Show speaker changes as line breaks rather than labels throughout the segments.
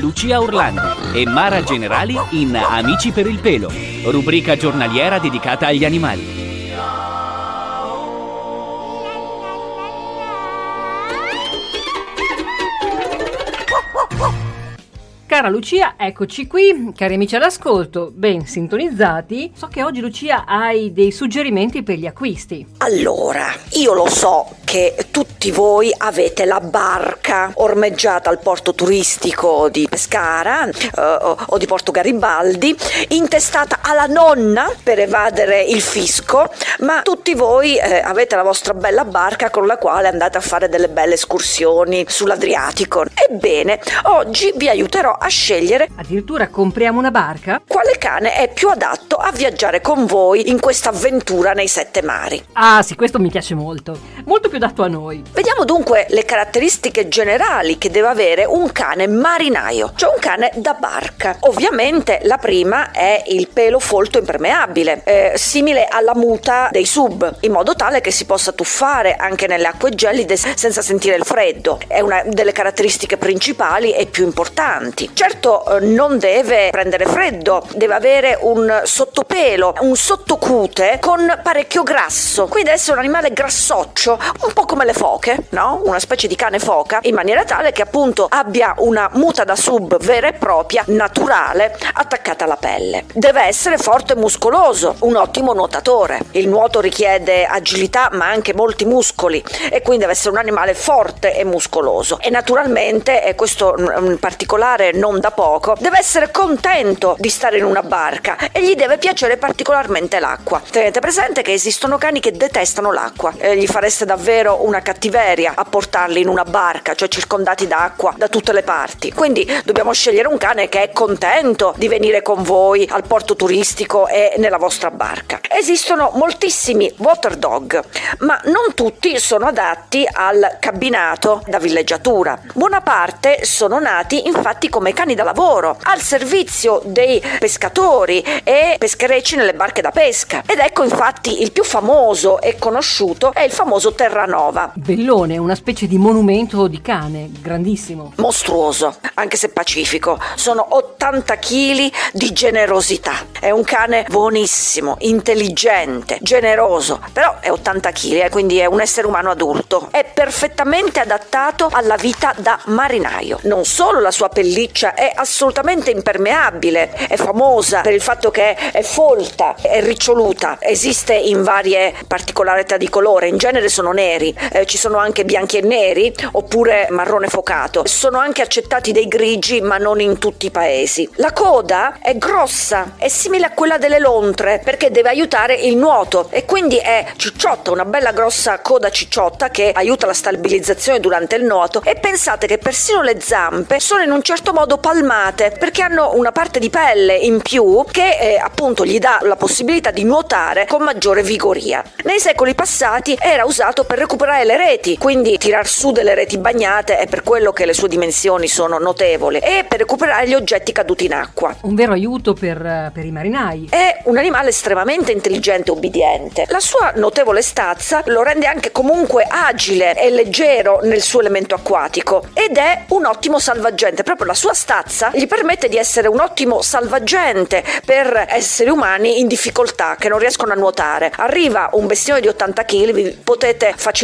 Lucia Orlandi e Mara Generali in Amici per il pelo rubrica giornaliera dedicata agli animali.
Cara Lucia, eccoci qui, cari amici all'ascolto, ben sintonizzati. So che oggi Lucia hai dei suggerimenti per gli acquisti.
Allora, io lo so che tutti voi avete la barca ormeggiata al porto turistico di Pescara uh, o di Porto Garibaldi, intestata alla nonna per evadere il fisco, ma tutti voi eh, avete la vostra bella barca con la quale andate a fare delle belle escursioni sull'Adriatico. Ebbene, oggi vi aiuterò a scegliere.
Addirittura compriamo una barca?
Quale cane è più adatto a viaggiare con voi in questa avventura nei sette mari?
Ah sì, questo mi piace molto. Molto più adatto a noi.
Vediamo dunque le caratteristiche generali che deve avere un cane marinaio, cioè un cane da barca. Ovviamente la prima è il pelo folto impermeabile, eh, simile alla muta dei sub, in modo tale che si possa tuffare anche nelle acque gelide senza sentire il freddo. È una delle caratteristiche principali e più importanti. Certo eh, non deve prendere freddo, deve avere un sottopelo, un sottocute con parecchio grasso, quindi deve essere un animale grassoccio, un po' come le foche, no? Una specie di cane foca, in maniera tale che appunto abbia una muta da sub vera e propria, naturale, attaccata alla pelle. Deve essere forte e muscoloso, un ottimo nuotatore. Il nuoto richiede agilità ma anche molti muscoli e quindi deve essere un animale forte e muscoloso. E naturalmente, e questo in particolare non da poco, deve essere contento di stare in una barca e gli deve piacere particolarmente l'acqua. Tenete presente che esistono cani che detestano l'acqua e gli fareste davvero una cattiveria a portarli in una barca, cioè circondati d'acqua da tutte le parti. Quindi dobbiamo scegliere un cane che è contento di venire con voi al porto turistico e nella vostra barca. Esistono moltissimi water dog, ma non tutti sono adatti al cabinato da villeggiatura. Buona parte sono nati infatti come cani da lavoro al servizio dei pescatori e pescherecci nelle barche da pesca. Ed ecco infatti il più famoso e conosciuto è il famoso Terranova.
Bellone, una specie di monumento di cane, grandissimo.
Mostruoso, anche se pacifico. Sono 80 kg di generosità. È un cane buonissimo, intelligente, generoso, però è 80 kg, eh, quindi è un essere umano adulto. È perfettamente adattato alla vita da marinaio. Non solo la sua pelliccia è assolutamente impermeabile, è famosa per il fatto che è folta, è riccioluta, esiste in varie particolarità di colore, in genere sono neri neri, eh, ci sono anche bianchi e neri oppure marrone focato. Sono anche accettati dei grigi ma non in tutti i paesi. La coda è grossa, è simile a quella delle lontre perché deve aiutare il nuoto e quindi è cicciotta, una bella grossa coda cicciotta che aiuta la stabilizzazione durante il nuoto e pensate che persino le zampe sono in un certo modo palmate perché hanno una parte di pelle in più che eh, appunto gli dà la possibilità di nuotare con maggiore vigoria. Nei secoli passati era usato per recuperare le reti, quindi tirar su delle reti bagnate è per quello che le sue dimensioni sono notevoli e per recuperare gli oggetti caduti in acqua.
Un vero aiuto per, per i marinai.
È un animale estremamente intelligente e obbediente. La sua notevole stazza lo rende anche comunque agile e leggero nel suo elemento acquatico ed è un ottimo salvagente. Proprio la sua stazza gli permette di essere un ottimo salvagente per esseri umani in difficoltà che non riescono a nuotare. Arriva un bestione di 80 kg, potete facilmente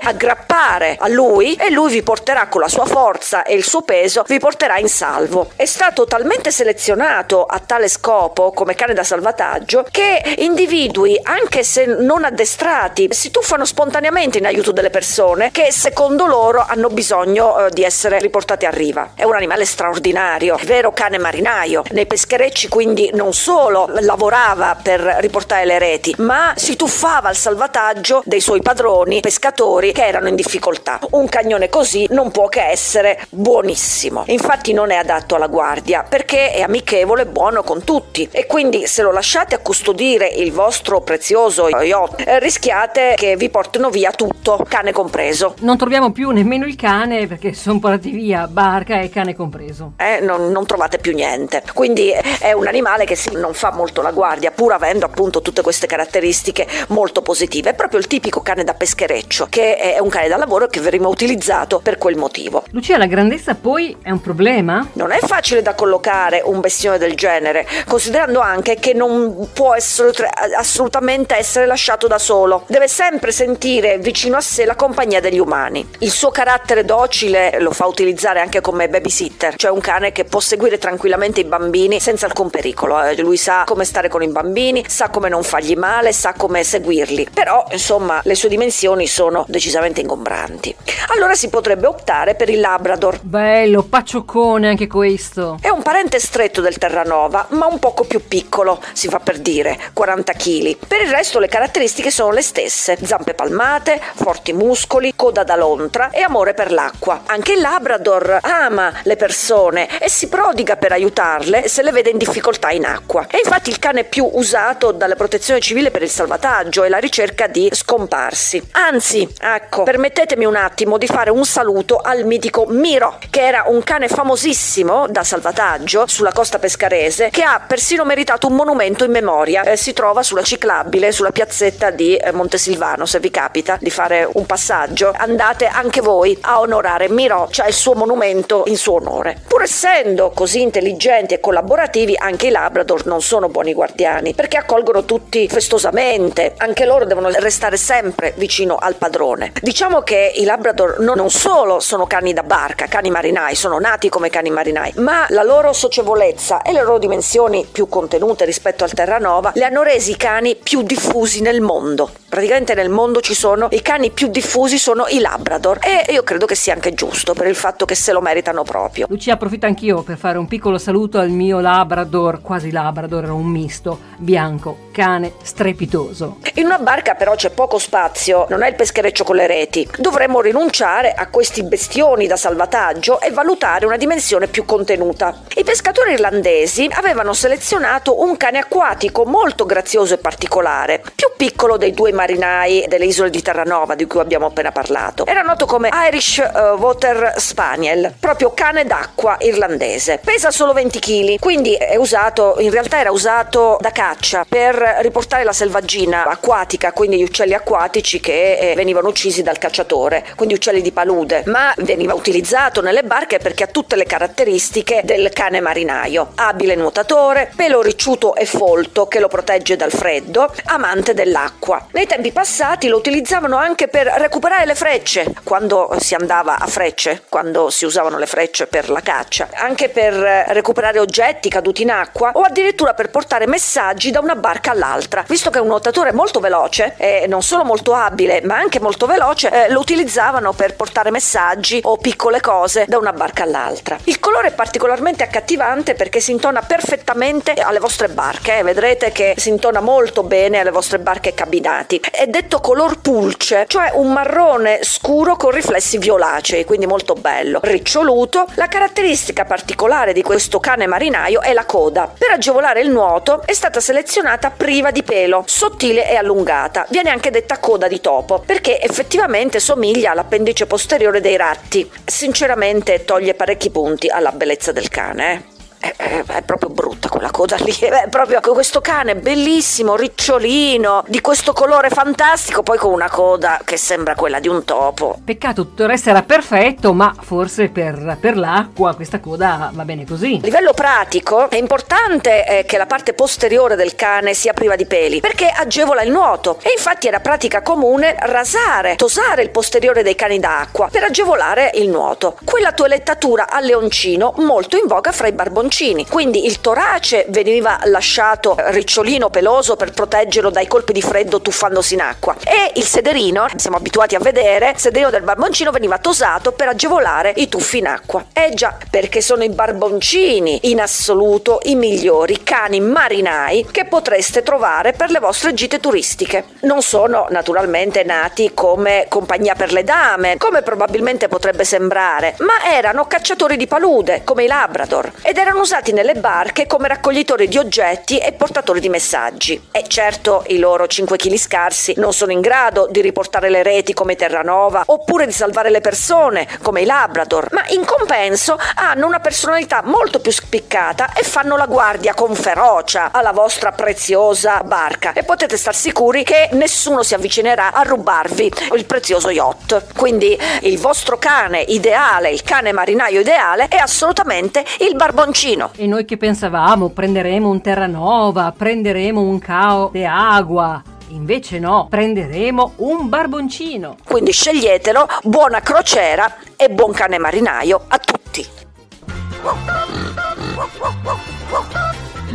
aggrappare a lui e lui vi porterà con la sua forza e il suo peso, vi porterà in salvo. È stato talmente selezionato a tale scopo come cane da salvataggio che individui, anche se non addestrati, si tuffano spontaneamente in aiuto delle persone che secondo loro hanno bisogno eh, di essere riportate a riva. È un animale straordinario, vero cane marinaio. Nei pescherecci quindi non solo lavorava per riportare le reti, ma si tuffava al salvataggio dei suoi padroni pescatori che erano in difficoltà. Un cagnone così non può che essere buonissimo. Infatti non è adatto alla guardia perché è amichevole e buono con tutti e quindi se lo lasciate a custodire il vostro prezioso yacht eh, rischiate che vi portino via tutto, cane compreso.
Non troviamo più nemmeno il cane perché sono portati via barca e cane compreso.
Eh, non, non trovate più niente. Quindi è un animale che sì, non fa molto la guardia, pur avendo appunto tutte queste caratteristiche molto positive. È proprio il tipico cane da peschereccio, che è un cane da lavoro che verremo utilizzato per quel motivo.
Lucia, la grandezza poi è un problema?
Non è facile da collocare un bestione del genere, considerando anche che non può essere, assolutamente essere lasciato da solo. Deve sempre sentire vicino a sé la compagnia degli umani. Il suo carattere docile lo fa utilizzare anche come babysitter, cioè un cane che può seguire tranquillamente i bambini senza alcun pericolo. Eh. Lui sa come stare con i bambini, sa come non fargli male, sa come seguirli. Però, insomma, le sue dimensioni sono decisamente ingombranti. Allora si potrebbe optare per il Labrador.
Bello, paccioccone anche questo.
È parente stretto del Terranova, ma un poco più piccolo, si fa per dire, 40 kg. Per il resto le caratteristiche sono le stesse: zampe palmate, forti muscoli, coda da lontra e amore per l'acqua. Anche il Labrador ama le persone e si prodiga per aiutarle se le vede in difficoltà in acqua. È infatti il cane più usato dalla protezione civile per il salvataggio e la ricerca di scomparsi. Anzi, ecco, permettetemi un attimo di fare un saluto al mitico Miro, che era un cane famosissimo da salvataggio sulla costa pescarese, che ha persino meritato un monumento in memoria. Eh, si trova sulla ciclabile, sulla piazzetta di eh, Montesilvano. Se vi capita di fare un passaggio, andate anche voi a onorare Miro, c'è il suo monumento in suo onore. Pur essendo così intelligenti e collaborativi, anche i Labrador non sono buoni guardiani, perché accolgono tutti festosamente, anche loro devono restare sempre vicino al padrone. Diciamo che i Labrador non solo sono cani da barca, cani marinai, sono nati come cani marinai, ma la loro socievolezza e le loro dimensioni più contenute rispetto al Terranova le hanno resi i cani più diffusi nel mondo. Praticamente nel mondo ci sono i cani più diffusi sono i Labrador e io credo che sia anche giusto per il fatto che se lo meritano proprio.
Lucia approfitto anch'io per fare un piccolo saluto al mio Labrador, quasi Labrador, era un misto, bianco, cane strepitoso.
In una barca però c'è poco spazio, non è il peschereccio con le reti. Dovremmo rinunciare a questi bestioni da salvataggio e valutare una dimensione più contenuta. I pescatori irlandesi avevano selezionato un cane acquatico molto grazioso e particolare, più piccolo dei due marinai delle isole di Terranova di cui abbiamo appena parlato. Era noto come Irish uh, Water Spaniel, proprio cane d'acqua irlandese. Pesa solo 20 kg, quindi è usato, in realtà era usato da caccia per riportare la selvaggina acquatica, quindi gli uccelli acquatici che eh, venivano uccisi dal cacciatore, quindi uccelli di palude, ma veniva utilizzato nelle barche perché ha tutte le caratteristiche del cane marinaio. Abile nuotatore, pelo ricciuto e folto che lo protegge dal freddo, amante dell'acqua. Nei tempi passati lo utilizzavano anche per recuperare le frecce, quando si andava a frecce, quando si usavano le frecce per la caccia, anche per recuperare oggetti caduti in acqua o addirittura per portare messaggi da una barca all'altra. Visto che è un nuotatore molto veloce e non solo molto abile ma anche molto veloce, eh, lo utilizzavano per portare messaggi o piccole cose da una barca all'altra. Il colore è particolarmente accattivante perché si intona perfettamente alle vostre barche, eh. vedrete che si intona molto bene alle vostre barche cabinati. È detto color pulce, cioè un marrone scuro con riflessi violacei, quindi molto bello, riccioluto. La caratteristica particolare di questo cane marinaio è la coda. Per agevolare il nuoto è stata selezionata priva di pelo, sottile e allungata. Viene anche detta coda di topo, perché effettivamente somiglia all'appendice posteriore dei ratti. Sinceramente toglie parecchi punti alla bellezza del cane. Eh? È, è, è, proprio brutta quella coda lì, è proprio questo cane bellissimo, ricciolino, di questo colore fantastico, poi con una coda che sembra quella di un topo.
Peccato, tutto il resto era perfetto, ma forse per, per l'acqua questa coda va bene così.
A livello pratico è importante eh, che la parte posteriore del cane sia priva di peli, perché agevola il nuoto e infatti era pratica comune rasare, tosare il posteriore dei cani d'acqua per agevolare il nuoto. Quella toelettatura a leoncino molto in voga fra i barboncini bocconcini. Quindi il torace veniva lasciato ricciolino peloso per proteggerlo dai colpi di freddo tuffandosi in acqua. E il sederino, siamo abituati a vedere, il sederino del barboncino veniva tosato per agevolare i tuffi in acqua. Eh già, perché sono i barboncini in assoluto i migliori cani marinai che potreste trovare per le vostre gite turistiche. Non sono naturalmente nati come compagnia per le dame, come probabilmente potrebbe sembrare, ma erano cacciatori di palude, come i Labrador, ed erano usati nelle barche come raccoglitori di oggetti e portatori di messaggi. E certo i loro 5 kg scarsi non sono in grado di riportare le reti come Terranova oppure di salvare le persone come i Labrador, ma in compenso hanno una personalità molto più spiccata e fanno la guardia con ferocia alla vostra preziosa barca e potete star sicuri che nessuno si avvicinerà a rubarvi il prezioso yacht. Quindi il vostro cane ideale, il cane marinaio ideale è assolutamente il barboncino vicino.
E noi che pensavamo prenderemo un Terranova, prenderemo un Cao de Agua. Invece no, prenderemo un barboncino.
Quindi sceglietelo, buona crociera e buon cane marinaio a tutti.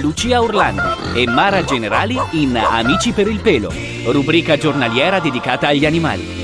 Lucia Orlandi e Mara Generali in Amici per il pelo, rubrica giornaliera dedicata agli animali.